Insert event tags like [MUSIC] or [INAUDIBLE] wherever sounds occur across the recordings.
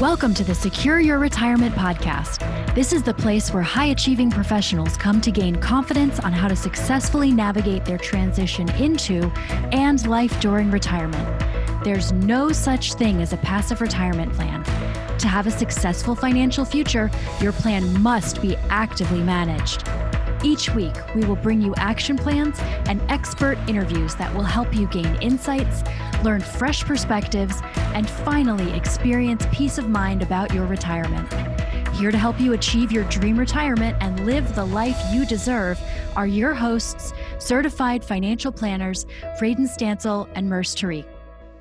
Welcome to the Secure Your Retirement podcast. This is the place where high achieving professionals come to gain confidence on how to successfully navigate their transition into and life during retirement. There's no such thing as a passive retirement plan. To have a successful financial future, your plan must be actively managed. Each week, we will bring you action plans and expert interviews that will help you gain insights, learn fresh perspectives, and finally experience peace of mind about your retirement. Here to help you achieve your dream retirement and live the life you deserve are your hosts, certified financial planners, Radon Stancil and Murs Tariq.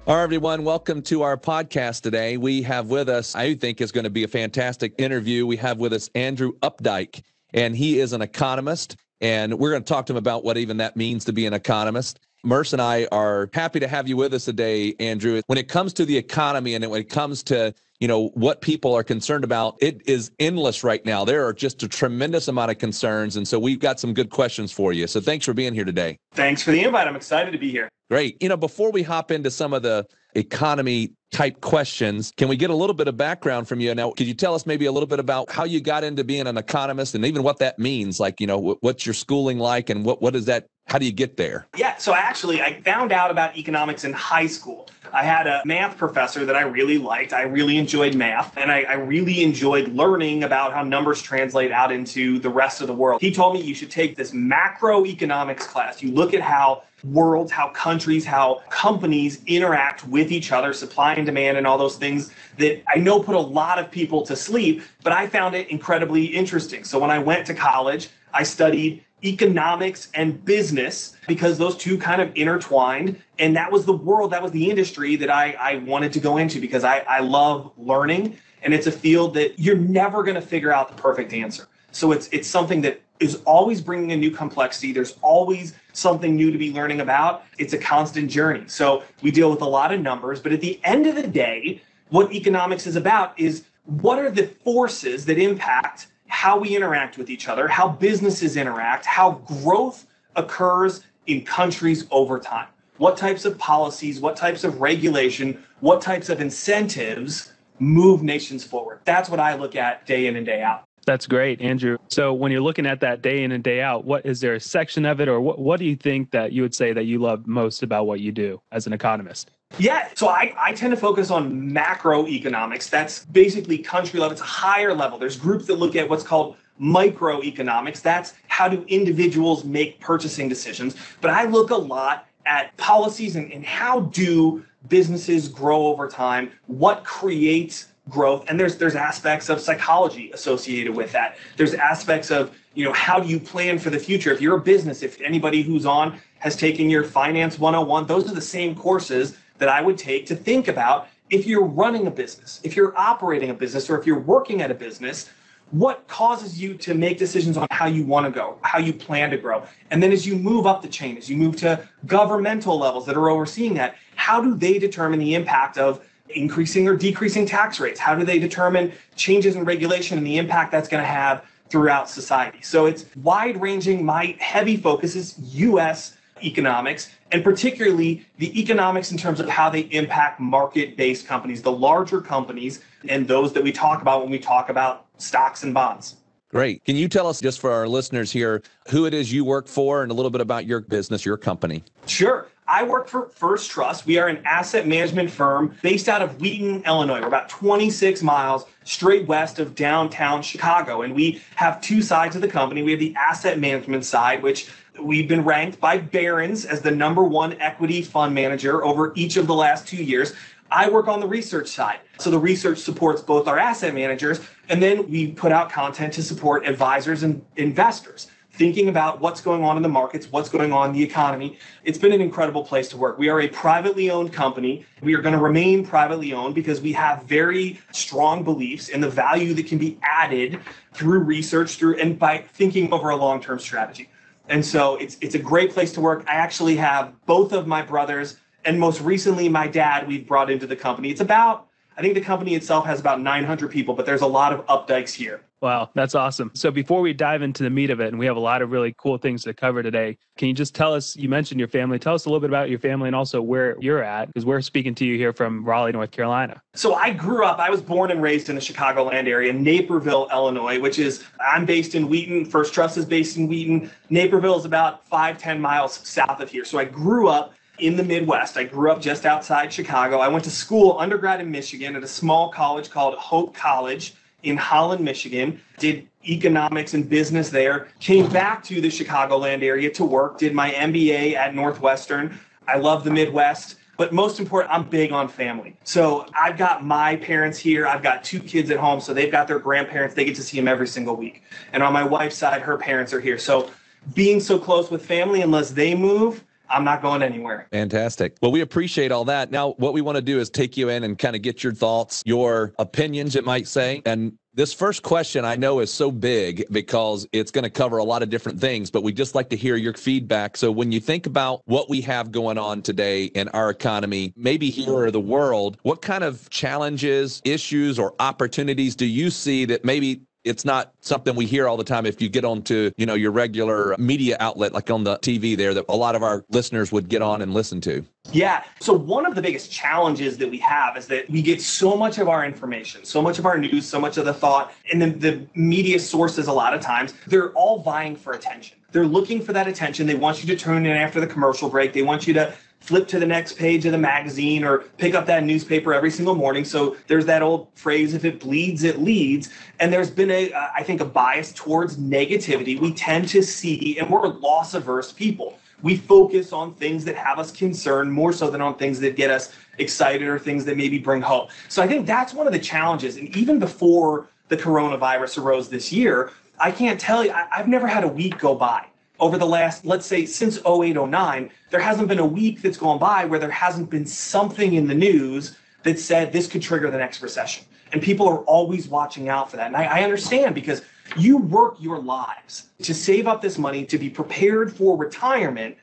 All right, everyone, welcome to our podcast today. We have with us, I think is going to be a fantastic interview. We have with us Andrew Opdyke and he is an economist. And we're going to talk to him about what even that means to be an economist. Murs and I are happy to have you with us today, Andrew. When it comes to the economy and when it comes to you know what people are concerned about it is endless right now. There are just a tremendous amount of concerns and so we've got some good questions for you. So thanks for being here today. Thanks for the invite. I'm excited to be here. Great. You know before we hop into some of the economy type questions. Can we get a little bit of background from you? Now, could you tell us maybe a little bit about how you got into being an economist and even what that means? Like, you know, what's your schooling like and what, what is that? How do you get there? Yeah, so actually, I found out about economics in high school. I had a math professor that I really liked. I really enjoyed math, and I, I, really enjoyed learning about how numbers translate out into the rest of the world. He told me you should take this macroeconomics class. You look at how worlds, how countries, how companies interact with each other, supply and demand, and all those things that I know put a lot of people to sleep, but I found it incredibly interesting. So when I went to college, I studied economics and business because those two kind of intertwined. And that was the world, that was the industry that I, I wanted to go into because I, I love learning. And it's a field that you're never going to figure out the perfect answer. So it's it's something that is always bringing a new complexity. There's always something new to be learning about. It's a constant journey. So we deal with a lot of numbers, but at the end of the day, what economics is about is what are the forces that impact how we interact with each other, how businesses interact, how growth occurs in countries over time. What types of policies, what types of regulation, what types of incentives move nations forward? That's what I look at day in and day out. That's great, Andrew. So when you're looking at that day in and day out, what is there a section of it or what, what do you think that you would say that you love most about what you do as an economist? Yeah, so I, I tend to focus on macroeconomics. That's basically country level, it's a higher level. There's groups that look at what's called microeconomics. That's how do individuals make purchasing decisions. But I look a lot at policies and, and how do businesses grow over time, what creates growth and there's there's aspects of psychology associated with that. There's aspects of you know how do you plan for the future? If you're a business if anybody who's on has taken your finance 101 those are the same courses that i would take to think about if you're running a business if you're operating a business or if you're working at a business what causes you to make decisions on how you want to go how you plan to grow? And then as you move up the chain as you move to governmental levels that are overseeing that how do they determine the impact of increasing or decreasing tax rates? How do they determine changes in regulation and the impact that's going to have throughout society? So it's wide ranging. My heavy focus is US economics and particularly the economics in terms of how they impact market based companies, the larger companies, and those that we talk about when we talk about stocks and bonds. Great. Can you tell us, just for our listeners here, who it is you work for and a little bit about your business, your company? Sure. I work for First Trust. We are an asset management firm based out of Wheaton, Illinois. We're about 26 miles straight west of downtown Chicago. And we have two sides of the company. We have the asset management side, which we've been ranked by Barron's as the number one equity fund manager over each of the last two years. I work on the research side. So the research supports both our asset managers, and then we put out content to support advisors and investors thinking about what's going on in the markets, what's going on in the economy. It's been an incredible place to work. We are a privately owned company. We are going to remain privately owned because we have very strong beliefs in the value that can be added through research, through and by thinking over a long-term strategy. And so it's it's a great place to work. I actually have both of my brothers and most recently my dad we've brought into the company. It's about I think the company itself has about 900 people, but there's a lot of Opdykes here. Wow, that's awesome. So before we dive into the meat of it, and we have a lot of really cool things to cover today, can you just tell us, you mentioned your family, tell us a little bit about your family and also where you're at, because we're speaking to you here from Raleigh, North Carolina. So I grew up, I was born and raised in the Chicagoland area, Naperville, Illinois, which is, I'm based in Wheaton. First Trust is based in Wheaton. Naperville is about five, 10 miles south of here. So I grew up in the Midwest. I grew up just outside Chicago. I went to school, undergrad in Michigan, at a small college called Hope College in Holland, Michigan. Did economics and business there. Came back to the Chicagoland area to work. Did my MBA at Northwestern. I love the Midwest. But most important, I'm big on family. So I've got my parents here. I've got two kids at home. So they've got their grandparents. They get to see them every single week. And on my wife's side, her parents are here. So being so close with family, unless they move, I'm not going anywhere. Fantastic. Well, we appreciate all that. Now, what we want to do is take you in and kind of get your thoughts, your opinions, it might say. And this first question I know is so big because it's going to cover a lot of different things, but we just like to hear your feedback. So, when you think about what we have going on today in our economy, maybe here or the world, what kind of challenges, issues, or opportunities do you see that maybe it's not something we hear all the time. If you get onto you know your regular media outlet like on the tv there that a lot of our listeners would get on and listen to. Yeah. So one of the biggest challenges that we have is that we get so much of our information so much of our news so much of the thought and the, the media sources a lot of times they're all vying for attention. They're looking for that attention. They want you to tune in after the commercial break. They want you to flip to the next page of the magazine or pick up that newspaper every single morning. So there's that old phrase, if it bleeds, it leads. And there's been a, uh, I think, a bias towards negativity. We tend to see, and we're loss averse people. We focus on things that have us concerned more so than on things that get us excited or things that maybe bring hope. So I think that's one of the challenges. And even before the coronavirus arose this year, I can't tell you, I've never had a week go by over the last, let's say, since 08, 09, there hasn't been a week that's gone by where there hasn't been something in the news that said this could trigger the next recession. And people are always watching out for that. And I, I understand because you work your lives to save up this money to be prepared for retirement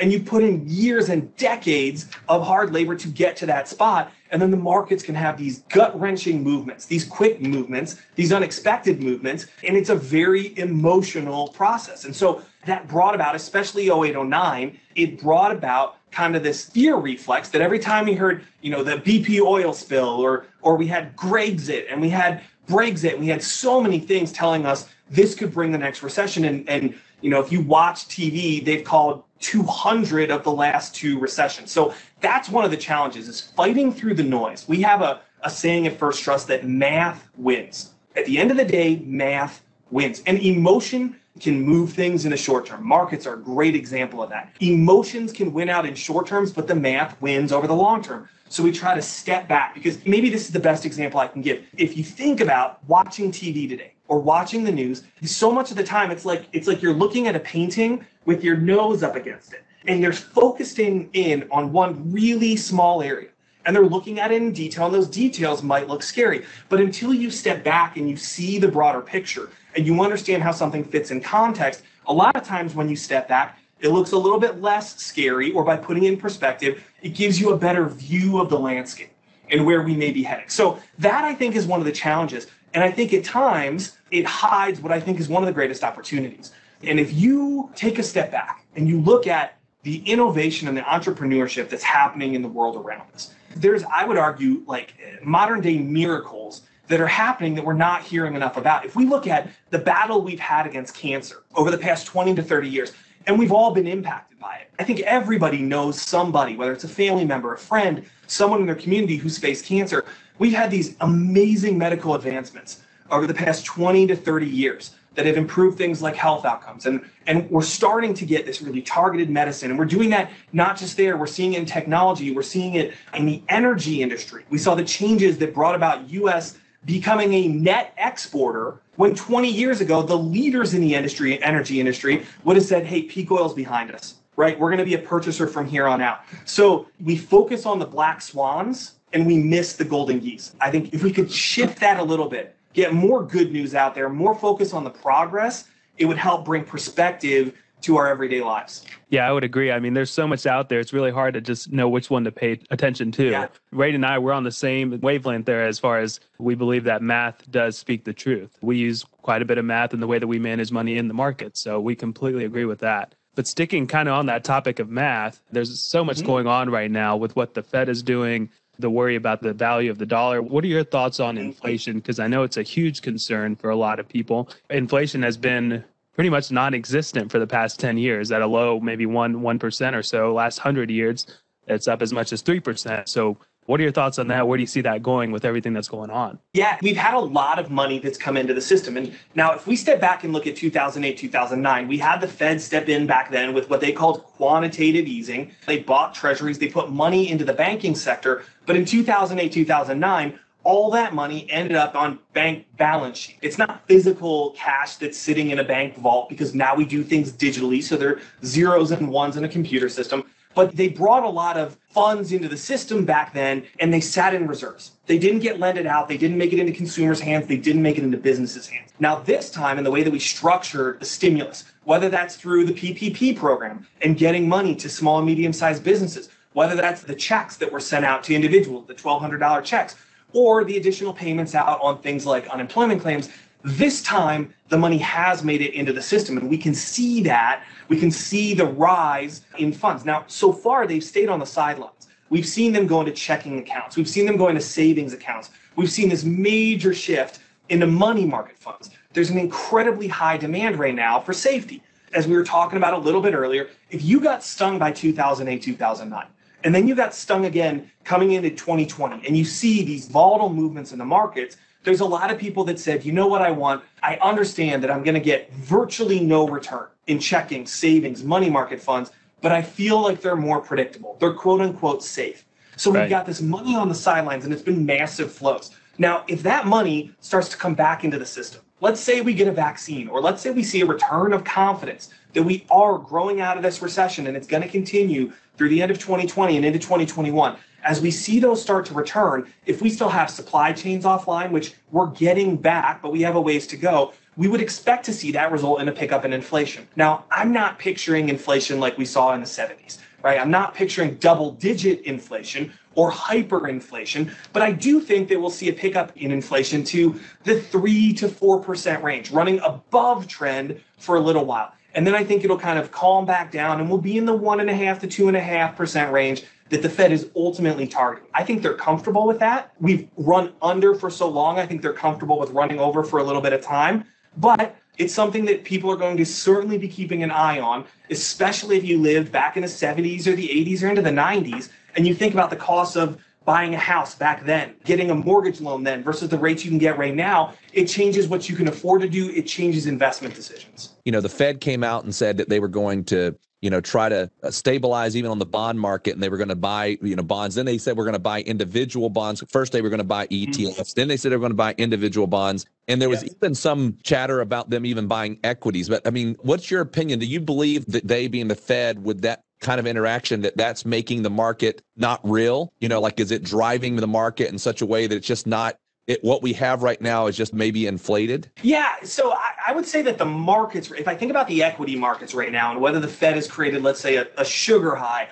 and you put in years and decades of hard labor to get to that spot and then the markets can have these gut-wrenching movements these quick movements these unexpected movements and it's a very emotional process. And so that brought about especially 0809 it brought about kind of this fear reflex that every time we heard you know the bp oil spill or or we had Grexit and we had brexit and we had so many things telling us this could bring the next recession and and you know if you watch tv they've called 200 of the last two recessions. So that's one of the challenges is fighting through the noise. We have a, a saying at First Trust that math wins. At the end of the day, math wins. And emotion can move things in the short term. Markets are a great example of that. Emotions can win out in short terms, but the math wins over the long term. So we try to step back because maybe this is the best example I can give. If you think about watching TV today or watching the news, so much of the time it's like it's like you're looking at a painting with your nose up against it. And you're focusing in on one really small area. And they're looking at it in detail, and those details might look scary. But until you step back and you see the broader picture and you understand how something fits in context, a lot of times when you step back, it looks a little bit less scary, or by putting in perspective, it gives you a better view of the landscape and where we may be heading. So, that I think is one of the challenges. And I think at times it hides what I think is one of the greatest opportunities. And if you take a step back and you look at the innovation and the entrepreneurship that's happening in the world around us, there's, I would argue, like modern day miracles that are happening that we're not hearing enough about. If we look at the battle we've had against cancer over the past 20 to 30 years, and we've all been impacted by it. I think everybody knows somebody, whether it's a family member, a friend, someone in their community who's faced cancer. We've had these amazing medical advancements over the past 20 to 30 years that have improved things like health outcomes. And, and we're starting to get this really targeted medicine. And we're doing that not just there, we're seeing it in technology, we're seeing it in the energy industry. We saw the changes that brought about US becoming a net exporter when 20 years ago, the leaders in the industry, energy industry, would have said, hey, peak oil's behind us, right? We're going to be a purchaser from here on out. So we focus on the black swans and we miss the golden geese. I think if we could shift that a little bit, get more good news out there, more focus on the progress, it would help bring perspective to our everyday lives. Yeah, I would agree. I mean, there's so much out there. It's really hard to just know which one to pay attention to. Yeah. Ray and I, we're on the same wavelength there as far as we believe that math does speak the truth. We use quite a bit of math in the way that we manage money in the market. So we completely agree with that. But sticking kind of on that topic of math, there's so much mm-hmm. going on right now with what the Fed is doing, the worry about the value of the dollar. What are your thoughts on inflation? Because I know it's a huge concern for a lot of people. Inflation has been pretty much non-existent for the past 10 years at a low maybe 1 1% or so last 100 years it's up as much as 3% so what are your thoughts on that? Mm-hmm. Where do you see that going with everything that's going on? Yeah we've had a lot of money that's come into the system. And now if we step back and look at 2008 2009 we had the fed step in back then with what they called quantitative easing. They bought treasuries. They put money into the banking sector. But in 2008 2009 all that money ended up on bank balance sheet. It's not physical cash that's sitting in a bank vault because now we do things digitally. So they're zeros and ones in a computer system. But they brought a lot of funds into the system back then and they sat in reserves. They didn't get lended out. They didn't make it into consumers' hands. They didn't make it into businesses' hands. Now, this time, in the way that we structured the stimulus, whether that's through the PPP program and getting money to small and medium sized businesses, whether that's the checks that were sent out to individuals, the $1,200 checks, or the additional payments out on things like unemployment claims. This time, the money has made it into the system, and we can see that. We can see the rise in funds. Now, so far, they've stayed on the sidelines. We've seen them go into checking accounts, we've seen them go into savings accounts. We've seen this major shift into money market funds. There's an incredibly high demand right now for safety. As we were talking about a little bit earlier, if you got stung by 2008, 2009, and then you got stung again coming into 2020, and you see these volatile movements in the markets. There's a lot of people that said, you know what I want? I understand that I'm going to get virtually no return in checking, savings, money market funds, but I feel like they're more predictable. They're quote unquote safe. So right. we've got this money on the sidelines, and it's been massive flows. Now, if that money starts to come back into the system, let's say we get a vaccine, or let's say we see a return of confidence that we are growing out of this recession and it's going to continue through the end of 2020 and into 2021. As we see those start to return, if we still have supply chains offline, which we're getting back, but we have a ways to go, we would expect to see that result in a pickup in inflation. Now, I'm not picturing inflation like we saw in the 70s, right? I'm not picturing double digit inflation or hyperinflation, but I do think that we'll see a pickup in inflation to the 3 to 4% range, running above trend for a little while. And then I think it'll kind of calm back down and we'll be in the one and a half to two and a half percent range that the Fed is ultimately targeting. I think they're comfortable with that. We've run under for so long. I think they're comfortable with running over for a little bit of time. But it's something that people are going to certainly be keeping an eye on, especially if you lived back in the 70s or the 80s or into the 90s and you think about the cost of buying a house back then, getting a mortgage loan then versus the rates you can get right now, it changes what you can afford to do. It changes investment decisions. You know, the Fed came out and said that they were going to you know, try to uh, stabilize even on the bond market, and they were going to buy, you know, bonds. Then they said we're going to buy individual bonds. First, they were going to buy ETFs. Mm-hmm. Then they said they were going to buy individual bonds, and there was yes. even some chatter about them even buying equities. But I mean, what's your opinion? Do you believe that they, being the Fed, would that kind of interaction that that's making the market not real you know like is it driving the market in such a way that it's just not it, what we have right now is just maybe inflated? Yeah. So I, I, would say that the markets, if I think about the equity markets right now and whether the Fed has created, let's say, a, a sugar high,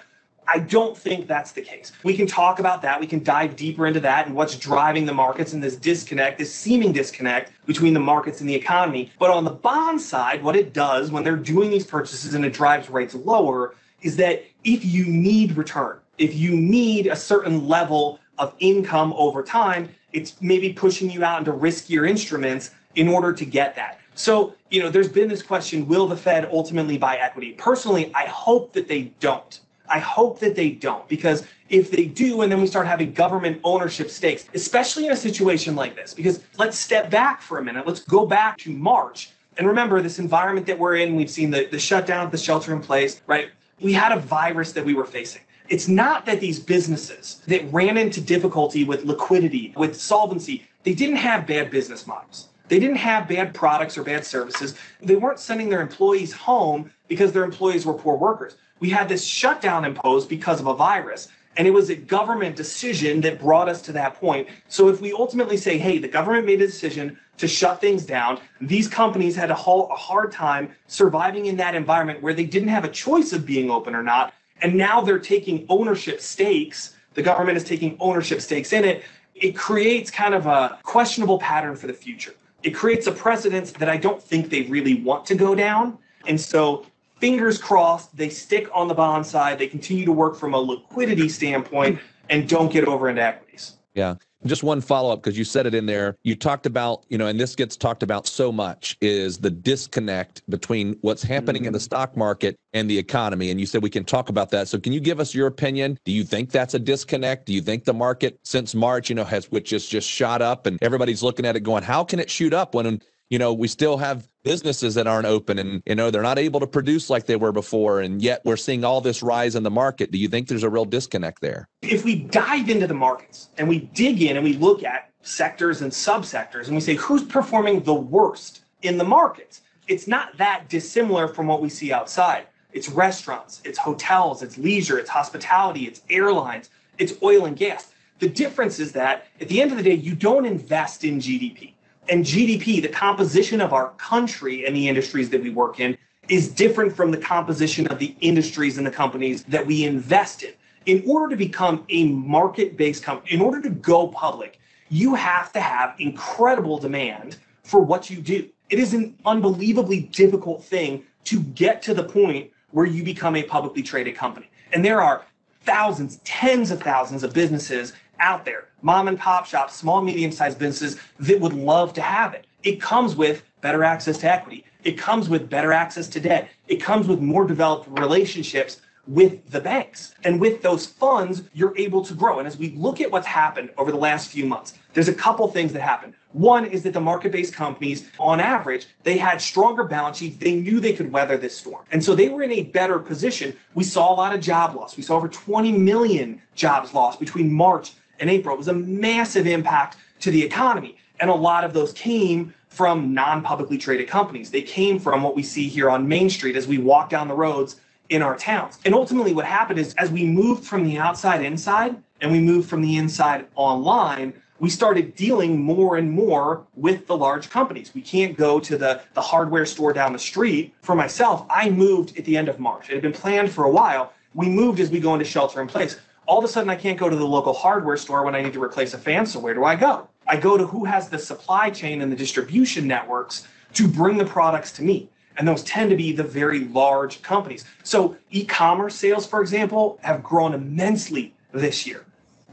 I don't think that's the case. We can talk about that. We can dive deeper into that and what's driving the markets and this disconnect, this seeming disconnect between the markets and the economy. But on the bond side, what it does when they're doing these purchases and it drives rates lower is that if you need return, if you need a certain level of income over time, it's maybe pushing you out into riskier instruments in order to get that. So, you know, there's been this question will the Fed ultimately buy equity? Personally, I hope that they don't. I hope that they don't, because if they do, and then we start having government ownership stakes, especially in a situation like this, because let's step back for a minute. Let's go back to March. And remember, this environment that we're in, we've seen the, the shutdown, the shelter in place, right? We had a virus that we were facing. It's not that these businesses that ran into difficulty with liquidity, with solvency, they didn't have bad business models. They didn't have bad products or bad services. They weren't sending their employees home because their employees were poor workers. We had this shutdown imposed because of a virus. And it was a government decision that brought us to that point. So if we ultimately say, hey, the government made a decision to shut things down, these companies had a, hard time surviving in that environment where they didn't have a choice of being open or not. And now they're taking ownership stakes. The government is taking ownership stakes in it. It creates kind of a questionable pattern for the future. It creates a precedence that I don't think they really want to go down. And so fingers crossed, they stick on the bond side. They continue to work from a liquidity standpoint and don't get over into equities. Yeah. Just one follow up because you said it in there. You talked about, you know, and this gets talked about so much is the disconnect between what's happening mm-hmm. in the mm-hmm. stock market and the economy. And you said we can talk about that. So can you give us your opinion? Do you think that's a disconnect? Do you think the market since March, you know, has which just just shot up and everybody's looking at it going, how can it shoot up when you know, we still have businesses that aren't open and, you know, they're not able to produce like they were before. And yet we're seeing all this rise in the market. Do you think there's a real disconnect there? If we dive into the markets and we dig in and we look at sectors and subsectors and we say who's performing the worst in the markets, it's not that dissimilar from what we see outside. It's restaurants, it's hotels, it's leisure, it's hospitality, it's airlines, it's oil and gas. The difference is that at the end of the day, you don't invest in GDP and GDP, the composition of our country and the industries that we work in, is different from the composition of the industries and the companies that we invest in. In order to become a market based company, in order to go public, you have to have incredible demand for what you do. It is an unbelievably difficult thing to get to the point where you become a publicly traded company. And there are thousands, tens of thousands of businesses out there, mom and pop shops, small, medium sized businesses that would love to have it. It comes with better access to equity. It comes with better access to debt. It comes with more developed relationships with the banks. And with those funds, you're able to grow. And as we look at what's happened over the last few months, there's a couple things that happened. One is that the market-based companies, on average, they had stronger balance sheets. They knew they could weather this storm. And so they were in a better position. We saw a lot of job loss. We saw over 20 million jobs lost between March in April. It was a massive impact to the economy. And a lot of those came from non publicly traded companies. They came from what we see here on Main Street as we walk down the roads in our towns. And ultimately, what happened is as we moved from the outside inside and we moved from the inside online, we started dealing more and more with the large companies. We can't go to the, the hardware store down the street. For myself, I moved at the end of March. It had been planned for a while. We moved as we go into shelter in place all of a sudden I can't go to the local hardware store when I need to replace a fan. So where do I go? I go to who has the supply chain and the distribution networks to bring the products to me. And those tend to be the very large companies. So e commerce sales, for example, have grown immensely this year.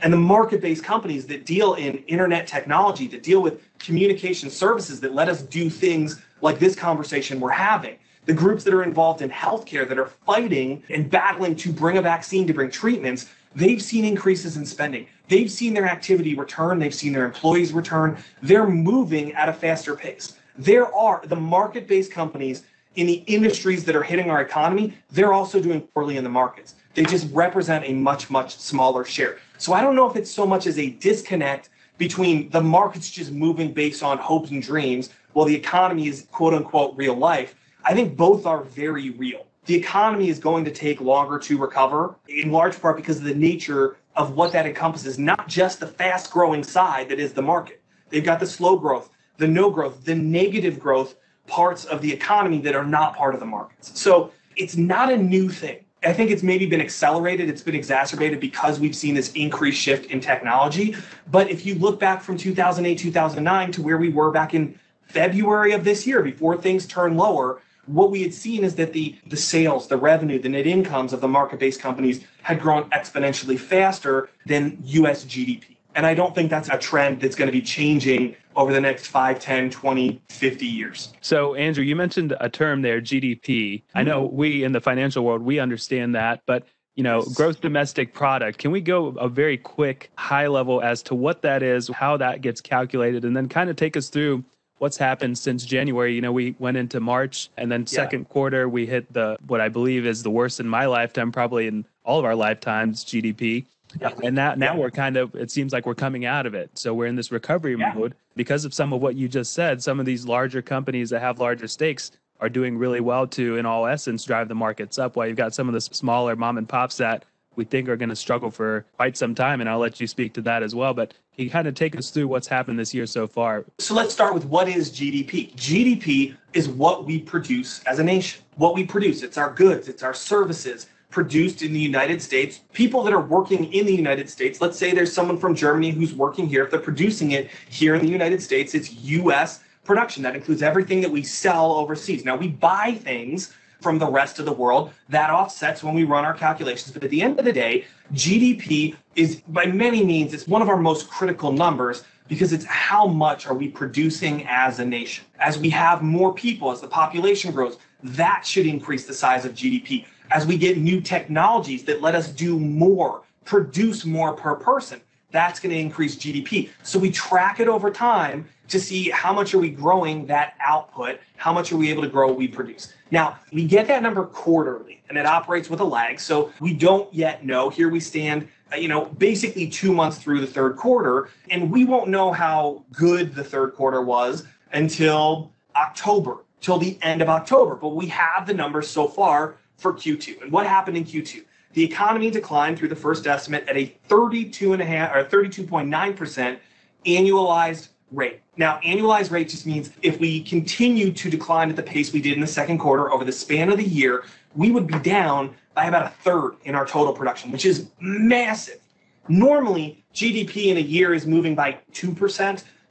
And the market based companies that deal in internet technology, that deal with communication services that let us do things like this conversation we're having, the groups that are involved in healthcare that are fighting and battling to bring a vaccine, to bring treatments, they've seen increases in spending. They've seen their activity return. They've seen their employees return. They're moving at a faster pace. There are the market based companies in the industries that are hitting our economy, they're also doing poorly in the markets. They just represent a much, much smaller share. So I don't know if it's so much as a disconnect between the markets just moving based on hopes and dreams while the economy is quote unquote real life. I think both are very real the economy is going to take longer to recover, in large part because of the nature of what that encompasses, not just the fast growing side that is the market. They've got the slow growth, the no growth, the negative growth parts of the economy that are not part of the markets. So it's not a new thing. I think it's maybe been accelerated, it's been exacerbated because we've seen this increased shift in technology. But if you look back from 2008, 2009 to where we were back in February of this year, before things turned lower, what we had seen is that the, the sales, the revenue, the net incomes of the market based companies had grown exponentially faster than US GDP. And I don't think that's a trend that's going to be changing over the next 5, 10, 20, 50 years. So, Andrew, you mentioned a term there, GDP. Mm-hmm. I know we in the financial world, we understand that, but you know, gross domestic product. Can we go a very quick high level as to what that is, how that gets calculated, and then kind of take us through what's happened since January. You know, we went into March and then second yeah. quarter we hit the what I believe is the worst in my lifetime, probably in all of our lifetimes GDP. Yeah. And now, now yeah. we're kind of, it seems like we're coming out of it. So we're in this recovery yeah. mode because of some of what you just said. Some of these larger companies that have larger stakes are doing really well to, in all essence, drive the markets up. While you've got some of the smaller mom and pops that we think are going to struggle for quite some time. And I'll let you speak to that as well. But can you kind of take us through what's happened this year so far? So let's start with what is GDP? GDP is what we produce as a nation. What we produce, it's our goods, it's our services produced in the United States. People that are working in the United States, let's say there's someone from Germany who's working here, if they're producing it here in the United States, it's US production. That includes everything that we sell overseas. Now we buy things from the rest of the world. That offsets when we run our calculations. But at the end of the day, GDP is by many means it's one of our most critical numbers because it's how much are we producing as a nation. As we have more people, as the population grows, that should increase the size of GDP. As we get new technologies that let us do more, produce more per person, that's going to increase GDP. So we track it over time to see how much are we growing that output, how much are we able to grow we produce. Now, we get that number quarterly and it operates with a lag. So we don't yet know. Here we stand, uh, you know, basically 2 months through the third quarter and we won't know how good the third quarter was until October, till the end of October. But we have the numbers so far for Q2. And what happened in Q2? the economy declined through the first estimate at a 32.5 or 32.9% annualized rate. Now, annualized rate just means if we continue to decline at the pace we did in the second quarter over the span of the year, we would be down by about a third in our total production, which is massive. Normally, GDP in a year is moving by 2%,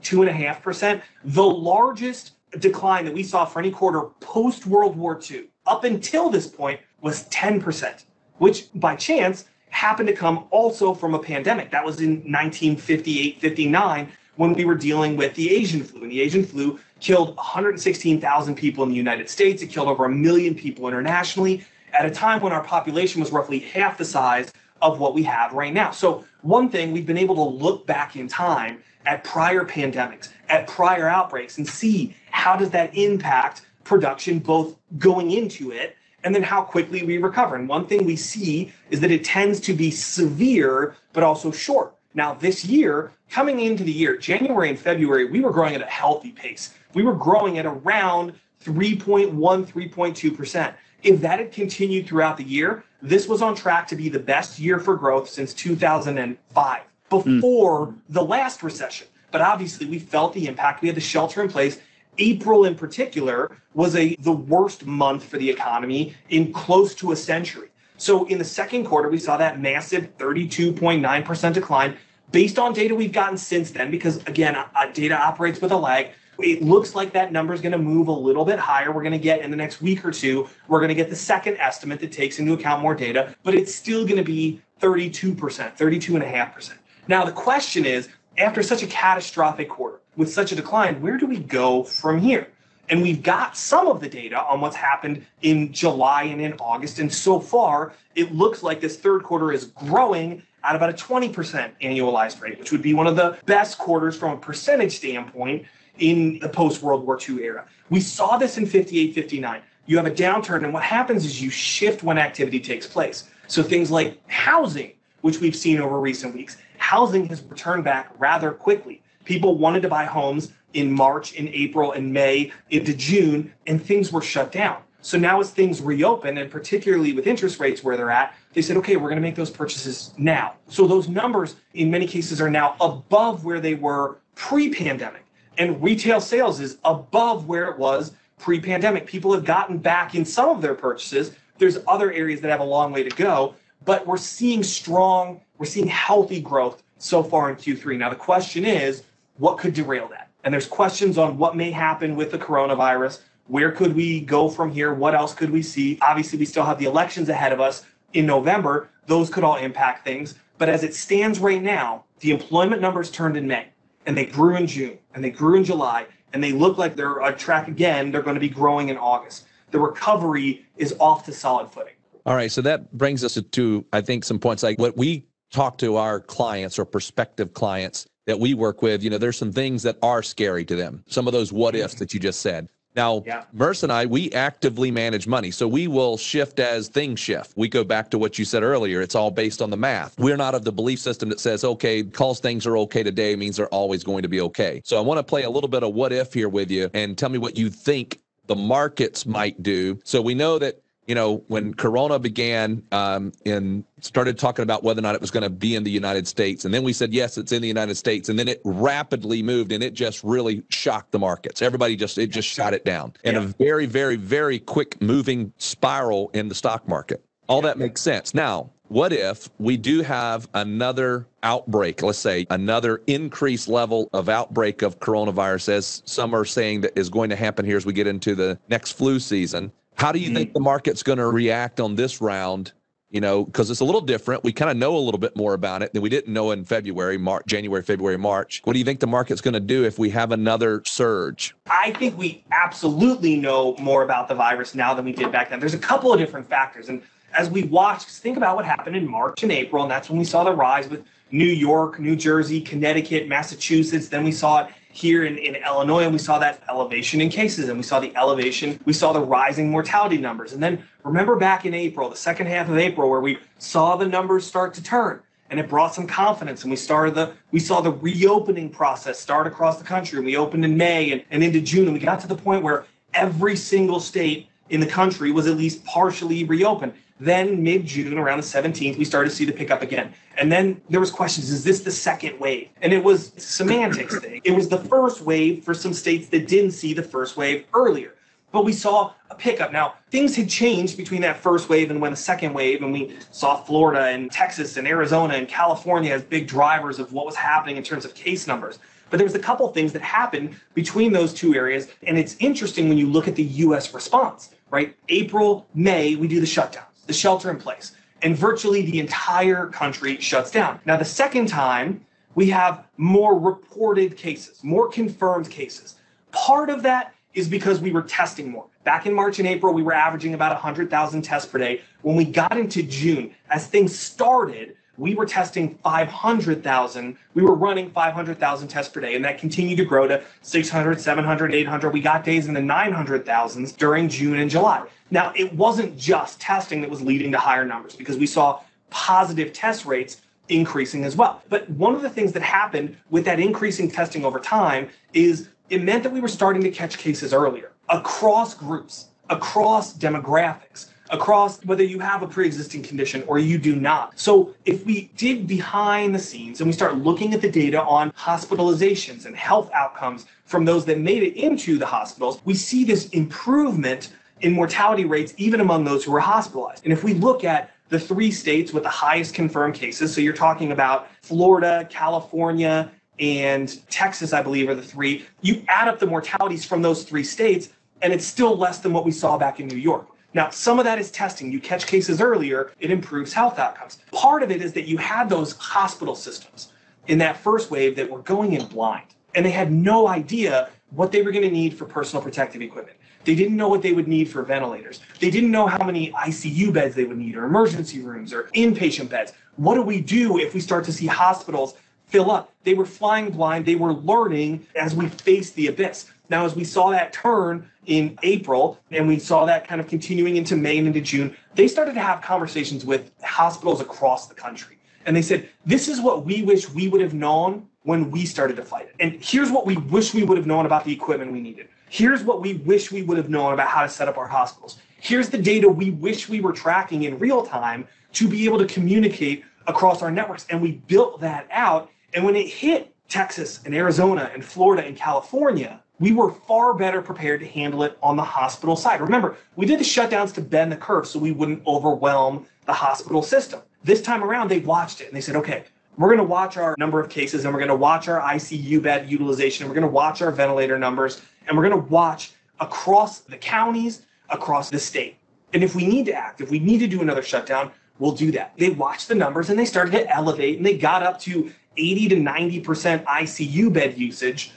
2.5%. The largest decline that we saw for any quarter post World War II up until this point was 10% which by chance happened to come also from a pandemic. That was in 1958, 59, when we were dealing with the Asian flu. And the Asian flu killed 116,000 people in the United States. It killed over a million people internationally at a time when our population was roughly half the size of what we have right now. So, one thing we've been able to look back in time at prior pandemics, at prior outbreaks, and see how does that impact production, both going into it and then how quickly we recover. And one thing we see is that it tends to be severe, but also short. Now, this year, coming into the year, January and February, we were growing at a healthy pace. We were growing at around 3.1, 3.2%. If that had continued throughout the year, this was on track to be the best year for growth since 2005, before mm. the last recession. But obviously, we felt the impact. We had the shelter in place April in particular was a the worst month for the economy in close to a century. So in the second quarter, we saw that massive 32.9% decline based on data we've gotten since then, because again, uh, data operates with a lag. It looks like that number is going to move a little bit higher. We're going to get in the next week or two, we're going to get the second estimate that takes into account more data, but it's still going to be 32%, 32.5%. Now, the question is after such a catastrophic quarter, with such a decline, where do we go from here? And we've got some of the data on what's happened in July and in August. And so far, it looks like this third quarter is growing at about a 20% annualized rate, which would be one of the best quarters from a percentage standpoint in the post World War II era. We saw this in 58 59. You have a downturn, and what happens is you shift when activity takes place. So things like housing, which we've seen over recent weeks, housing has returned back rather quickly. People wanted to buy homes in March, in April, and May, into June, and things were shut down. So now, as things reopen, and particularly with interest rates where they're at, they said, okay, we're going to make those purchases now. So those numbers, in many cases, are now above where they were pre pandemic. And retail sales is above where it was pre pandemic. People have gotten back in some of their purchases. There's other areas that have a long way to go, but we're seeing strong, we're seeing healthy growth so far in Q3. Now, the question is, what could derail that? And there's questions on what may happen with the coronavirus. Where could we go from here? What else could we see? Obviously, we still have the elections ahead of us in November. Those could all impact things. But as it stands right now, the employment numbers turned in May and they grew in June and they grew in July and they look like they're on track again. They're going to be growing in August. The recovery is off to solid footing. All right. So that brings us to, I think, some points like what we talk to our clients or prospective clients that we work with, you know, there's some things that are scary to them. Some of those what ifs that you just said. Now, yeah. Murs and I, we actively manage money. So we will shift as things shift. We go back to what you said earlier. It's all based on the math. We're not of the belief system that says, okay, calls things are okay today means they're always going to be okay. So I want to play a little bit of what if here with you and tell me what you think the markets might do. So we know that you know, when Corona began um, and started talking about whether or not it was going to be in the United States, and then we said yes, it's in the United States, and then it rapidly moved, and it just really shocked the markets. Everybody just it just shot it down, and yeah. a very, very, very quick moving spiral in the stock market. All that makes sense. Now, what if we do have another outbreak, let's say another increased level of outbreak of coronavirus, as some are saying that is going to happen here as we get into the next flu season? How do you mm-hmm. think the market's going to react on this round? You know, because it's a little different. We kind of know a little bit more about it than we didn't know in February, March, January, February, March. What do you think the market's going to do if we have another surge? I think we absolutely know more about the virus now than we did back then. There's a couple of different factors. And as we watch, think about what happened in March and April, and that's when we saw the rise with New York, New Jersey, Connecticut, Massachusetts. Then we saw it here in, in Illinois, and we saw that elevation in cases, and we saw the elevation, we saw the rising mortality numbers. And then remember back in April, the second half of April, where we saw the numbers start to turn and it brought some confidence and we started the we saw the reopening process start across the country and we opened in may and, and into june and we got to the point where every single state in the country was at least partially reopened then mid-June, around the 17th, we started to see the pickup again. And then there was questions, is this the second wave? And it was semantics thing. It was the first wave for some states that didn't see the first wave earlier. But we saw a pickup. Now, things had changed between that first wave and when the second wave, and we saw Florida and Texas and Arizona and California as big drivers of what was happening in terms of case numbers. But there was a couple things that happened between those two areas. And it's interesting when you look at the US response, right? April, May, we do the shutdown the shelter in place, and virtually the entire country shuts down. Now, the second time, we have more reported cases, more confirmed cases. Part of that is because we were testing more. Back in March and April, we were averaging about 100,000 tests per day. When we got into June, as things started, we were testing 500,000. We were running 500,000 tests per day, and that continued to grow to 600, 700, 800. We got days in the 900,000s during June and July. Now, it wasn't just testing that was leading to higher numbers because we saw positive test rates increasing as well. But one of the things that happened with that increasing testing over time is it meant that we were starting to catch cases earlier across groups, across demographics across whether you have a pre-existing condition or you do not. So if we dig behind the scenes and we start looking at the data on hospitalizations and health outcomes from those that made it into the hospitals, we see this improvement in mortality rates even among those who were hospitalized. And if we look at the three states with the highest confirmed cases, so you're talking about Florida, California, and Texas, I believe, are the three. You add up the mortalities from those three states, and it's still less than what we saw back in New York. Now, some of that is testing. You catch cases earlier, it improves health outcomes. Part of it is that you had those hospital systems in that first wave that were going in blind, and they had no idea what they were going to need for personal protective equipment. They didn't know what they would need for ventilators. They didn't know how many ICU beds they would need, or emergency rooms, or inpatient beds. What do we do if we start to see hospitals fill up? They were flying blind. They were learning as we faced the abyss. Now, as we saw that turn in April and we saw that kind of continuing into May and into June, they started to have conversations with hospitals across the country. And they said, This is what we wish we would have known when we started to fight it. And here's what we wish we would have known about the equipment we needed. Here's what we wish we would have known about how to set up our hospitals. Here's the data we wish we were tracking in real time to be able to communicate across our networks. And we built that out. And when it hit Texas and Arizona and Florida and California, we were far better prepared to handle it on the hospital side. Remember, we did the shutdowns to bend the curve so we wouldn't overwhelm the hospital system. This time around, they watched it and they said, okay, we're going to watch our number of cases and we're going to watch our ICU bed utilization. We're going to watch our ventilator numbers and we're going to watch across the counties, across the state. And if we need to act, if we need to do another shutdown, we'll do that. They watched the numbers and they started to elevate and they got up to 80 to 90% ICU bed usage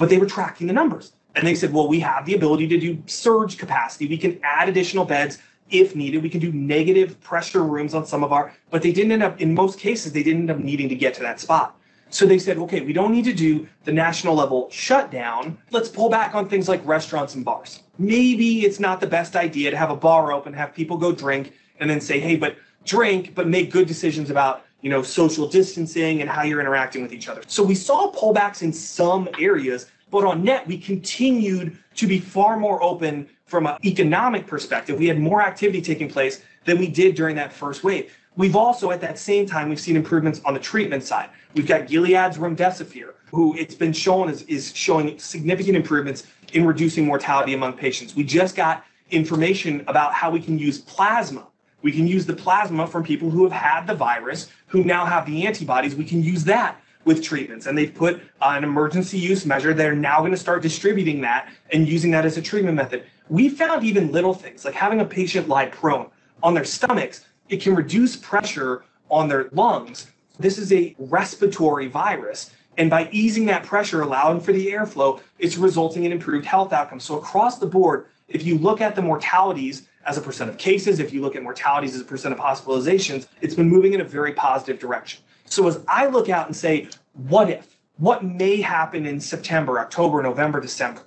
but they were tracking the numbers. And they said, well, we have the ability to do surge capacity. We can add additional beds if needed. We can do negative pressure rooms on some of our, but they didn't end up, in most cases, they didn't end up needing to get to that spot. So they said, okay, we don't need to do the national level shutdown. Let's pull back on things like restaurants and bars. Maybe it's not the best idea to have a bar open, have people go drink, and then say, hey, but drink, but make good decisions about you know, social distancing and how you're interacting with each other. So we saw pullbacks in some areas But on net, we continued to be far more open from an economic perspective. We had more activity taking place than we did during that first wave. We've also, at that same time, we've seen improvements on the treatment side. We've got Gilead's remdesivir, who it's been shown is, is showing significant improvements in reducing mortality among patients. We just got information about how we can use plasma. We can use the plasma from people who have had the virus, who now have the antibodies. We can use that with treatments. And they've put uh, an emergency use measure. They're now going to start distributing that and using that as a treatment method. We found even little things like having a patient lie prone on their stomachs, it can reduce pressure on their lungs. This is a respiratory virus. And by easing that pressure, allowing for the airflow, it's resulting in improved health outcomes. So across the board, if you look at the mortalities as a percent of cases, if you look at mortalities as a percent of hospitalizations, it's been moving in a very positive direction. So as I look out and say, what if? What may happen in September, October, November, December?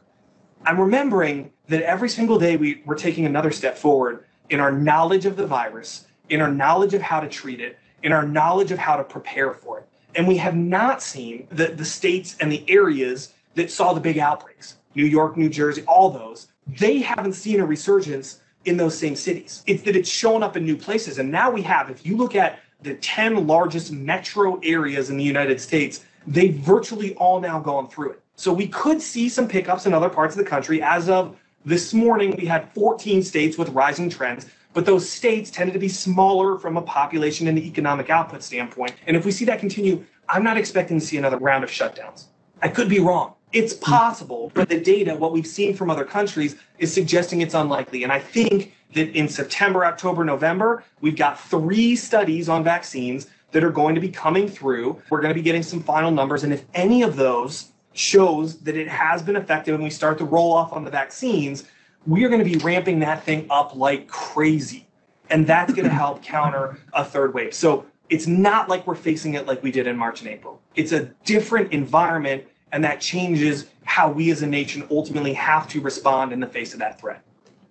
I'm remembering that every single day we, we're taking another step forward in our knowledge of the virus, in our knowledge of how to treat it, in our knowledge of how to prepare for it. And we have not seen the, the states and the areas that saw the big outbreaks New York, New Jersey, all those. They haven't seen a resurgence in those same cities. It's that it's shown up in new places. And now we have, if you look at the 10 largest metro areas in the United States, they've virtually all now gone through it. So we could see some pickups in other parts of the country. As of this morning, we had 14 states with rising trends, but those states tended to be smaller from a population and economic output standpoint. And if we see that continue, I'm not expecting to see another round of shutdowns. I could be wrong. It's possible, but the data, what we've seen from other countries, is suggesting it's unlikely. And I think that in September, October, November, we've got three studies on vaccines that are going to be coming through. We're going to be getting some final numbers. And if any of those shows that it has been effective and we start to roll off on the vaccines, we are going to be ramping that thing up like crazy. And that's going [LAUGHS] to help counter a third wave. So it's not like we're facing it like we did in March and April. It's a different environment and that changes how we as a nation ultimately have to respond in the face of that threat.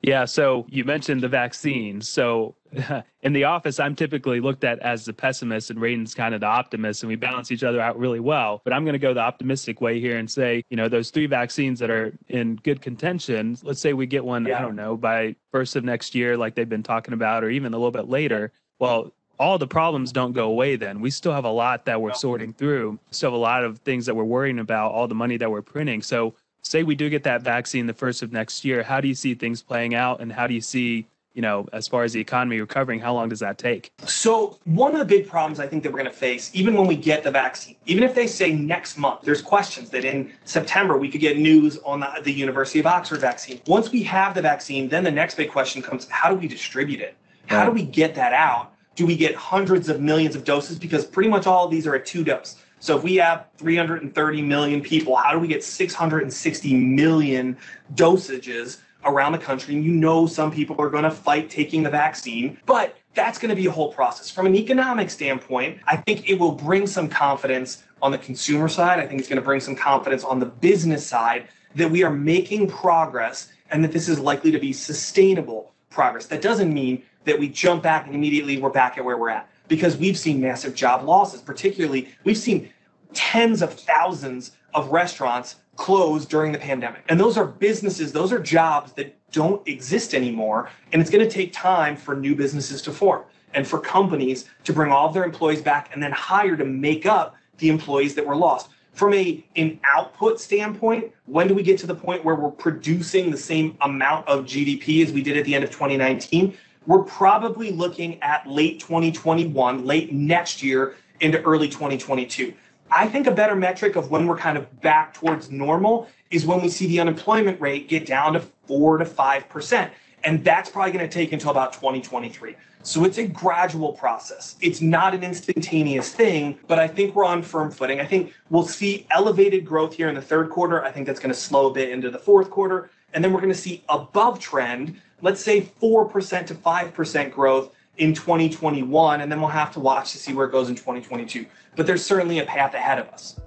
Yeah, so you mentioned the vaccines. So [LAUGHS] in the office, I'm typically looked at as the pessimist and Radon's kind of the optimist, and we balance each other out really well. But I'm going to go the optimistic way here and say, you know, those three vaccines that are in good contention, let's say we get one, yeah. I don't know, by first of next year, like they've been talking about, or even a little bit later. Well, all the problems don't go away then. We still have a lot that we're sorting through. Still have a lot of things that we're worrying about, all the money that we're printing. So say we do get that vaccine the first of next year, how do you see things playing out and how do you see you know, as far as the economy recovering, how long does that take? So, one of the big problems I think that we're going to face, even when we get the vaccine, even if they say next month, there's questions that in September we could get news on the, the University of Oxford vaccine. Once we have the vaccine, then the next big question comes how do we distribute it? How do we get that out? do we get hundreds of millions of doses? Because pretty much all of these are a two dose. So if we have 330 million people, how do we get 660 million dosages around the country? And you know some people are going to fight taking the vaccine, but that's going to be a whole process. From an economic standpoint, I think it will bring some confidence on the consumer side. I think it's going to bring some confidence on the business side that we are making progress and that this is likely to be sustainable progress. That doesn't mean that we jump back and immediately we're back at where we're at because we've seen massive job losses. Particularly, we've seen tens of thousands of restaurants close during the pandemic. And those are businesses, those are jobs that don't exist anymore. And it's going to take time for new businesses to form and for companies to bring all of their employees back and then hire to make up the employees that were lost. From a an output standpoint, when do we get to the point where we're producing the same amount of GDP as we did at the end of 2019? We're probably looking at late 2021, late next year into early 2022. I think a better metric of when we're kind of back towards normal is when we see the unemployment rate get down to four to 5%. And that's probably going to take until about 2023. So it's a gradual process. It's not an instantaneous thing, but I think we're on firm footing. I think we'll see elevated growth here in the third quarter. I think that's going to slow a bit into the fourth quarter. And then we're going to see above trend let's say 4% to 5% growth in 2021, and then we'll have to watch to see where it goes in 2022. But there's certainly a path ahead of us.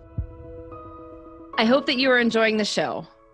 I hope that you are enjoying the show.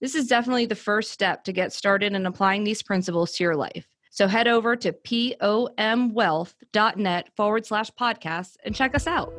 this is definitely the first step to get started in applying these principles to your life. So head over to pomwealth.net forward slash podcast and check us out.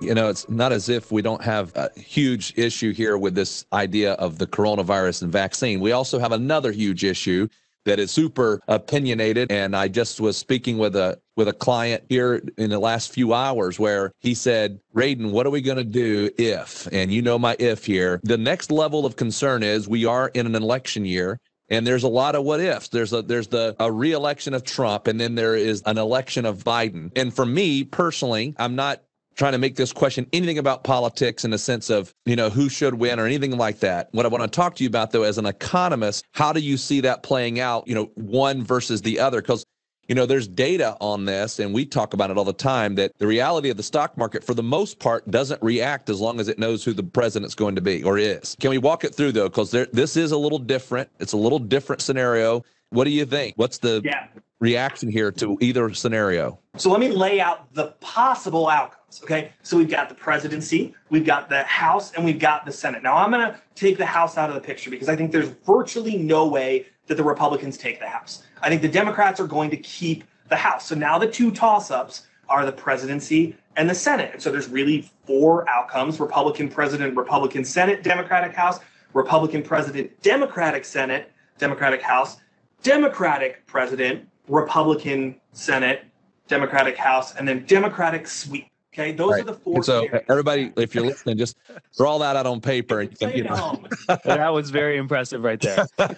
You know, it's not as if we don't have a huge issue here with this idea of the coronavirus and vaccine. We also have another huge issue that is super opinionated and i just was speaking with a with a client here in the last few hours where he said radon what are we going to do if and you know my if here the next level of concern is we are in an election year and there's a lot of what ifs there's a there's the a re-election of trump and then there is an election of biden and for me personally i'm not trying to make this question anything about politics in the sense of, you know, who should win or anything like that. What I want to talk to you about, though, as an economist, how do you see that playing out, you know, one versus the other? Because, you know, there's data on this, and we talk about it all the time that the reality of the stock market, for the most part, doesn't react as long as it knows who the president's going to be or is. Can we walk it through, though? Because this is a little different. It's a little different scenario. What do you think? What's the yeah. reaction here to either scenario? So let me lay out the possible outcomes. Okay. So we've got the presidency, we've got the House, and we've got the Senate. Now I'm going to take the House out of the picture because I think there's virtually no way that the Republicans take the House. I think the Democrats are going to keep the House. So now the two toss ups are the presidency and the Senate. And so there's really four outcomes Republican president, Republican Senate, Democratic House, Republican president, Democratic Senate, Democratic House, Democratic president, Republican Senate, Democratic House, and then Democratic sweep. Okay, those right. are the four. so scenarios. Uh, everybody, if you're listening, just draw that out on paper. And you know. [LAUGHS] that was very impressive right there. [LAUGHS]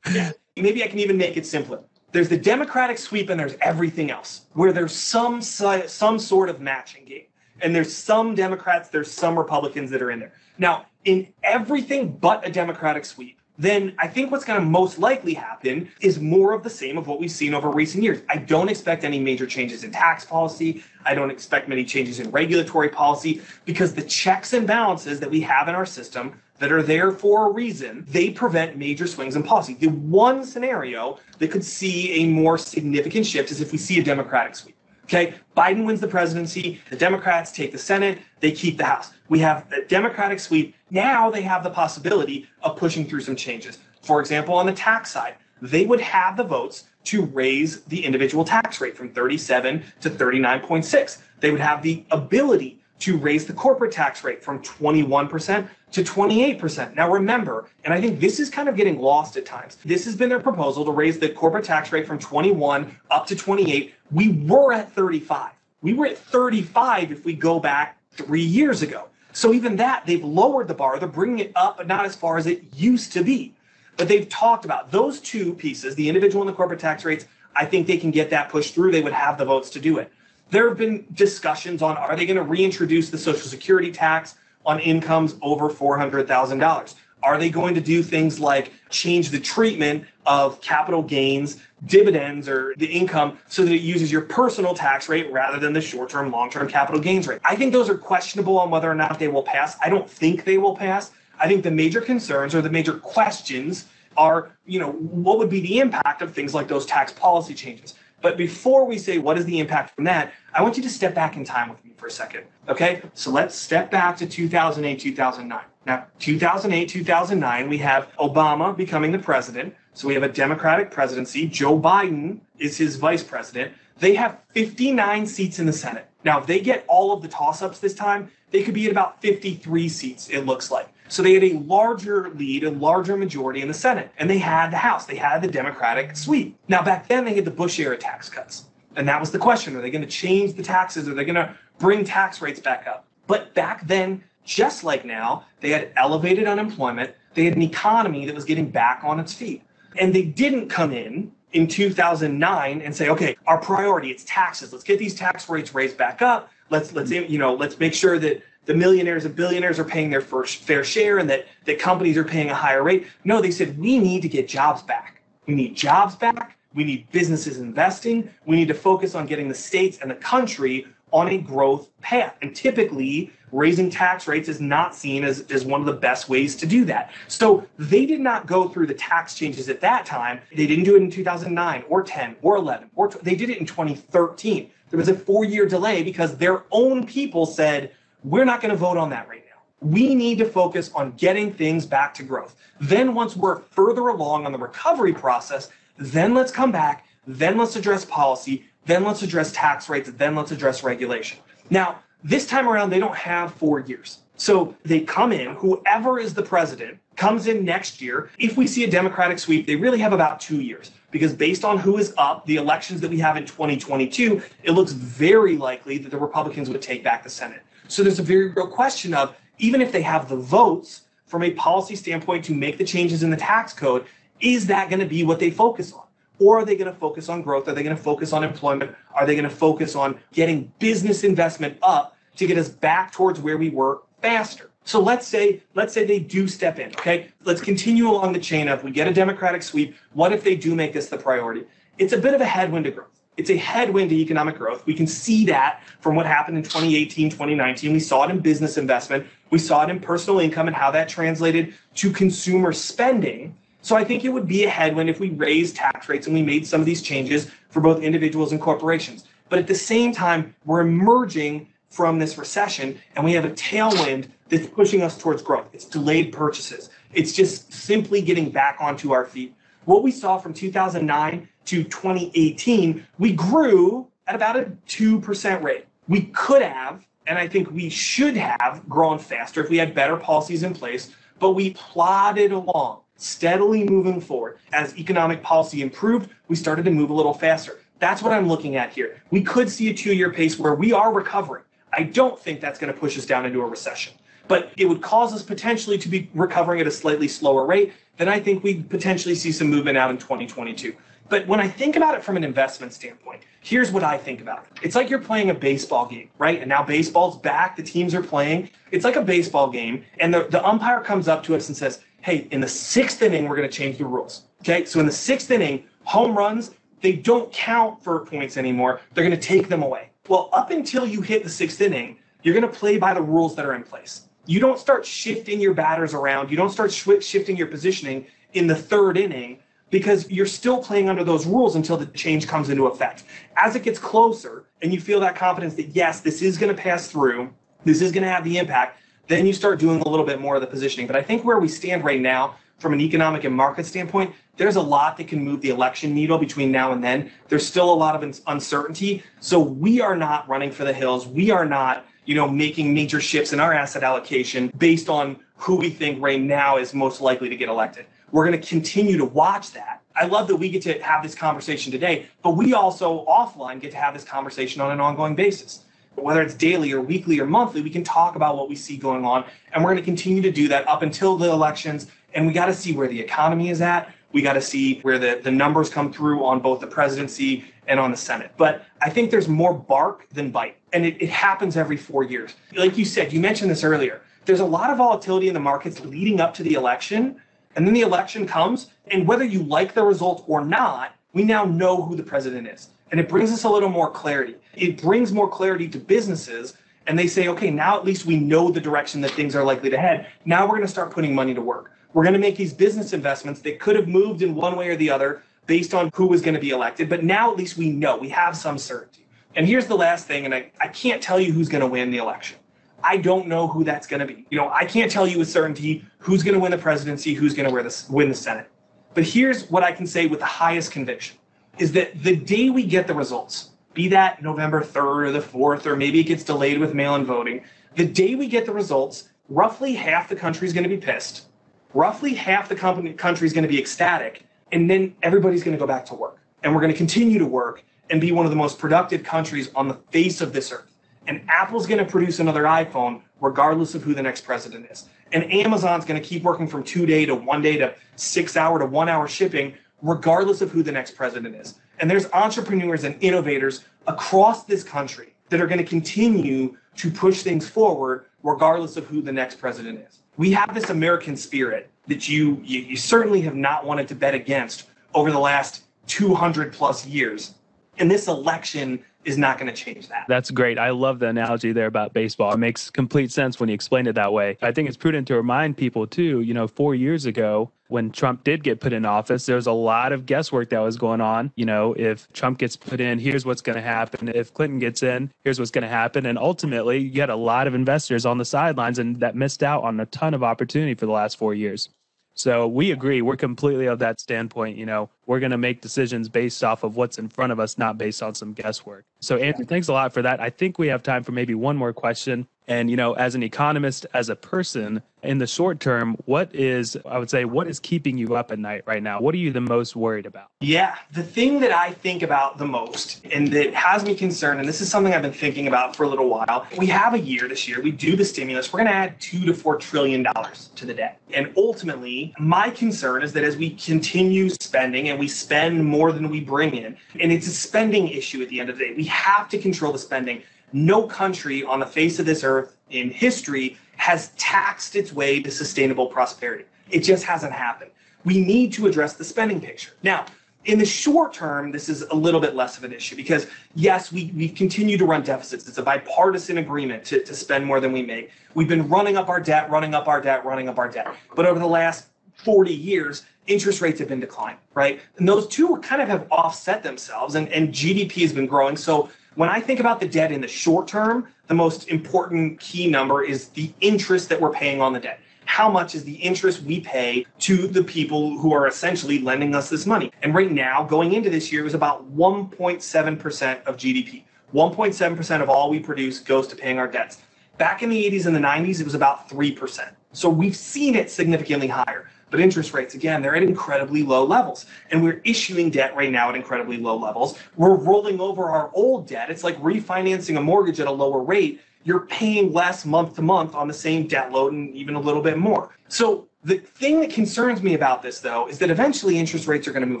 yeah. Maybe I can even make it simpler. There's the Democratic sweep, and there's everything else, where there's some some sort of matching game, and there's some Democrats, there's some Republicans that are in there. Now, in everything but a Democratic sweep, then I think what's going to most likely happen is more of the same of what we've seen over recent years. I don't expect any major changes in tax policy. I don't expect many changes in regulatory policy because the checks and balances that we have in our system that are there for a reason, they prevent major swings in policy. The one scenario that could see a more significant shift is if we see a Democratic sweep. Okay, Biden wins the presidency, the Democrats take the Senate, they keep the House. We have a Democratic sweep. Now they have the possibility of pushing through some changes. For example, on the tax side, they would have the votes to raise the individual tax rate from 37 to 39.6. They would have the ability to raise the corporate tax rate from 21% to 28%. Now remember, and I think this is kind of getting lost at times. This has been their proposal to raise the corporate tax rate from 21 up to 28. We were at 35. We were at 35 if we go back 3 years ago. So even that they've lowered the bar. They're bringing it up but not as far as it used to be. But they've talked about those two pieces, the individual and the corporate tax rates. I think they can get that pushed through. They would have the votes to do it. There have been discussions on are they going to reintroduce the Social Security tax on incomes over $400,000? Are they going to do things like change the treatment of capital gains, dividends, or the income so that it uses your personal tax rate rather than the short term, long term capital gains rate? I think those are questionable on whether or not they will pass. I don't think they will pass. I think the major concerns or the major questions are, you know, what would be the impact of things like those tax policy changes? But before we say what is the impact from that, I want you to step back in time with me for a second. Okay, so let's step back to 2008, 2009. Now, 2008, 2009, we have Obama becoming the president. So we have a Democratic presidency. Joe Biden is his vice president. They have 59 seats in the Senate. Now, if they get all of the toss ups this time, they could be at about 53 seats, it looks like. So they had a larger lead, a larger majority in the Senate, and they had the House. They had the Democratic sweep. Now, back then, they had the Bush era tax cuts. And that was the question. Are they going to change the taxes? Are they going to bring tax rates back up? But back then, just like now, they had elevated unemployment. They had an economy that was getting back on its feet. And they didn't come in in 2009 and say, okay, our priority, it's taxes. Let's get these tax rates raised back up. Let's, let's, you know, let's make sure that the millionaires and billionaires are paying their first fair share and that, that companies are paying a higher rate. No, they said we need to get jobs back. We need jobs back. We need businesses investing. We need to focus on getting the states and the country on a growth path. And typically, raising tax rates is not seen as, as one of the best ways to do that. So they did not go through the tax changes at that time. They didn't do it in 2009 or 10 or 11 or tw- they did it in 2013. There was a four year delay because their own people said, we're not going to vote on that right now. We need to focus on getting things back to growth. Then, once we're further along on the recovery process, then let's come back. Then let's address policy. Then let's address tax rates. Then let's address regulation. Now, this time around, they don't have four years. So they come in, whoever is the president comes in next year. If we see a Democratic sweep, they really have about two years because based on who is up, the elections that we have in 2022, it looks very likely that the Republicans would take back the Senate. So there's a very real question of even if they have the votes from a policy standpoint to make the changes in the tax code, is that going to be what they focus on? Or are they going to focus on growth? Are they going to focus on employment? Are they going to focus on getting business investment up to get us back towards where we were faster? So let's say let's say they do step in, okay? Let's continue along the chain of we get a democratic sweep. What if they do make this the priority? It's a bit of a headwind to growth. It's a headwind to economic growth. We can see that from what happened in 2018, 2019. We saw it in business investment. We saw it in personal income and how that translated to consumer spending. So I think it would be a headwind if we raised tax rates and we made some of these changes for both individuals and corporations. But at the same time, we're emerging from this recession and we have a tailwind that's pushing us towards growth. It's delayed purchases. It's just simply getting back onto our feet. What we saw from 2009 to 2018, we grew at about a 2% rate. We could have, and I think we should have grown faster if we had better policies in place, but we plodded along steadily moving forward. As economic policy improved, we started to move a little faster. That's what I'm looking at here. We could see a two year pace where we are recovering. I don't think that's going to push us down into a recession, but it would cause us potentially to be recovering at a slightly slower rate. Then I think we potentially see some movement out in 2022. But when I think about it from an investment standpoint, here's what I think about it. It's like you're playing a baseball game, right? And now baseball's back, the teams are playing. It's like a baseball game, and the, the umpire comes up to us and says, hey, in the sixth inning, we're going to change the rules. Okay. So in the sixth inning, home runs, they don't count for points anymore. They're going to take them away. Well, up until you hit the sixth inning, you're going to play by the rules that are in place. You don't start shifting your batters around. You don't start sh- shifting your positioning in the third inning because you're still playing under those rules until the change comes into effect. As it gets closer and you feel that confidence that, yes, this is going to pass through, this is going to have the impact, then you start doing a little bit more of the positioning. But I think where we stand right now, from an economic and market standpoint, there's a lot that can move the election needle between now and then. There's still a lot of uncertainty. So we are not running for the hills. We are not, you know, making major shifts in our asset allocation based on who we think right now is most likely to get elected. We're going to continue to watch that. I love that we get to have this conversation today, but we also offline get to have this conversation on an ongoing basis whether it's daily or weekly or monthly, we can talk about what we see going on. And we're going to continue to do that up until the elections. And we got to see where the economy is at. We got to see where the, the numbers come through on both the presidency and on the Senate. But I think there's more bark than bite. And it, it happens every four years. Like you said, you mentioned this earlier. There's a lot of volatility in the markets leading up to the election. And then the election comes. And whether you like the result or not, we now know who the president is. And it brings us a little more clarity. It brings more clarity to businesses. And they say, okay, now at least we know the direction that things are likely to head. Now we're going to start putting money to work. We're going to make these business investments that could have moved in one way or the other based on who was going to be elected. But now at least we know, we have some certainty. And here's the last thing, and I, I can't tell you who's going to win the election. I don't know who that's going to be. You know, I can't tell you with certainty who's going to win the presidency, who's going to win the Senate. But here's what I can say with the highest conviction is that the day we get the results, be that November 3rd or the 4th, or maybe it gets delayed with mail in voting, the day we get the results, roughly half the country is going to be pissed, roughly half the country is going to be ecstatic, and then everybody's going to go back to work. And we're going to continue to work and be one of the most productive countries on the face of this earth. And Apple's going to produce another iPhone regardless of who the next president is. And Amazon's going to keep working from two day to one day to six hour to one hour shipping regardless of who the next president is. And there's entrepreneurs and innovators across this country that are going to continue to push things forward regardless of who the next president is. We have this American spirit that you, you, you certainly have not wanted to bet against over the last 200 plus years. And this election is not going to change that. That's great. I love the analogy there about baseball. It makes complete sense when you explain it that way. I think it's prudent to remind people too, you know, 4 years ago when Trump did get put in office, there was a lot of guesswork that was going on. You know, if Trump gets put in, here's what's going to happen. If Clinton gets in, here's what's going to happen. And ultimately, you had a lot of investors on the sidelines and that missed out on a ton of opportunity for the last 4 years. So we agree. We're completely of that standpoint. You know, we're going to make decisions based off of what's in front of us, not based on some guesswork. So, Andrew, thanks a lot for that. I think we have time for maybe one more question. And, you know, as an economist, as a person, in the short term, what is, I would say, what is keeping you up at night right now? What are you the most worried about? Yeah, the thing that I think about the most and that has me concerned, and this is something I've been thinking about for a little while, we have a year this year, we do the stimulus, we're going to add two to four trillion dollars to the debt. And ultimately, my concern is that as we continue spending and we spend more than we bring in, and it's a spending issue at the end of the day, we have to control the spending no country on the face of this earth in history has taxed its way to sustainable prosperity. It just hasn't happened. We need to address the spending picture. Now, in the short term, this is a little bit less of an issue because, yes, we, we continue to run deficits. It's a bipartisan agreement to, to spend more than we make. We've been running up our debt, running up our debt, running up our debt. But over the last 40 years, interest rates have been declining, right? And those two kind of have offset themselves, and, and GDP has been growing. So when I think about the debt in the short term, the most important key number is the interest that we're paying on the debt. How much is the interest we pay to the people who are essentially lending us this money? And right now, going into this year, it was about 1.7% of GDP. 1.7% of all we produce goes to paying our debts. Back in the 80s and the 90s, it was about 3%. So we've seen it significantly higher. But interest rates, again, they're at incredibly low levels. And we're issuing debt right now at incredibly low levels. We're rolling over our old debt. It's like refinancing a mortgage at a lower rate. You're paying less month to month on the same debt load and even a little bit more. So the thing that concerns me about this, though, is that eventually interest rates are going to move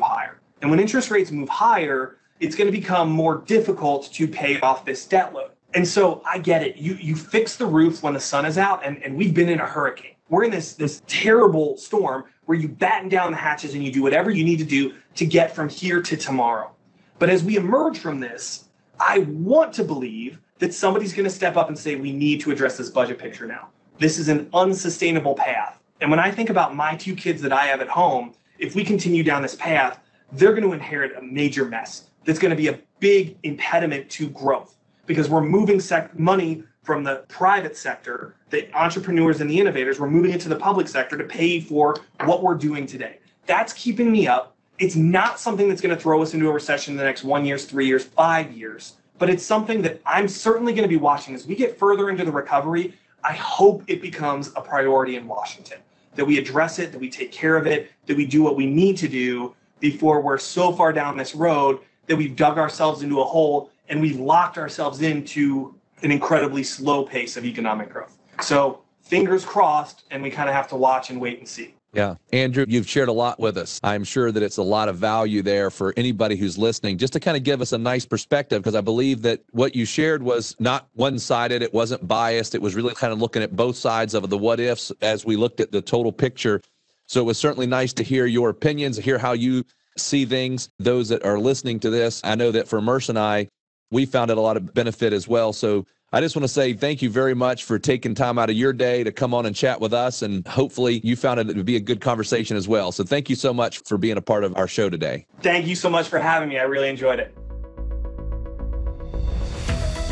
higher. And when interest rates move higher, it's going to become more difficult to pay off this debt load. And so I get it. You you fix the roof when the sun is out, and, and we've been in a hurricane we're in this this terrible storm where you batten down the hatches and you do whatever you need to do to get from here to tomorrow. But as we emerge from this, I want to believe that somebody's going to step up and say we need to address this budget picture now. This is an unsustainable path. And when I think about my two kids that I have at home, if we continue down this path, they're going to inherit a major mess that's going to be a big impediment to growth because we're moving sec- money from the private sector, the entrepreneurs and the innovators, we're moving into the public sector to pay for what we're doing today. That's keeping me up. It's not something that's going to throw us into a recession in the next one years, three years, five years, but it's something that I'm certainly going to be watching as we get further into the recovery. I hope it becomes a priority in Washington, that we address it, that we take care of it, that we do what we need to do before we're so far down this road that we've dug ourselves into a hole and we've locked ourselves into an incredibly slow pace of economic growth. So fingers crossed, and we kind of have to watch and wait and see. Yeah. Andrew, you've shared a lot with us. I'm sure that it's a lot of value there for anybody who's listening, just to kind of give us a nice perspective, because I believe that what you shared was not one sided, it wasn't biased. It was really kind of looking at both sides of the what ifs as we looked at the total picture. So it was certainly nice to hear your opinions, hear how you see things. Those that are listening to this, I know that for Murs and I, we found it a lot of benefit as well. So I just want to say thank you very much for taking time out of your day to come on and chat with us. And hopefully you found it to be a good conversation as well. So thank you so much for being a part of our show today. Thank you so much for having me. I really enjoyed it.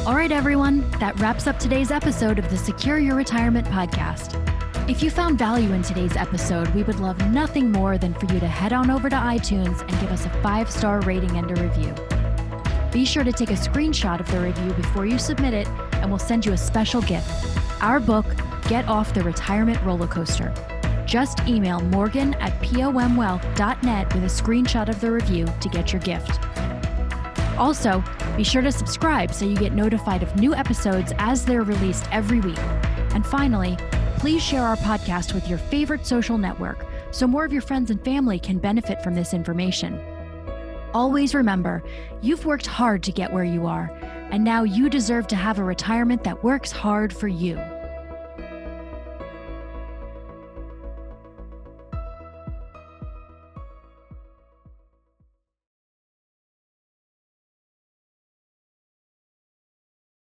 All right, everyone, that wraps up today's episode of the Secure Your Retirement podcast. If you found value in today's episode, we would love nothing more than for you to head on over to iTunes and give us a five star rating and a review. Be sure to take a screenshot of the review before you submit it, and we'll send you a special gift our book, Get Off the Retirement Roller Coaster. Just email morgan at pomwealth.net with a screenshot of the review to get your gift. Also, be sure to subscribe so you get notified of new episodes as they're released every week. And finally, please share our podcast with your favorite social network so more of your friends and family can benefit from this information. Always remember, you've worked hard to get where you are, and now you deserve to have a retirement that works hard for you.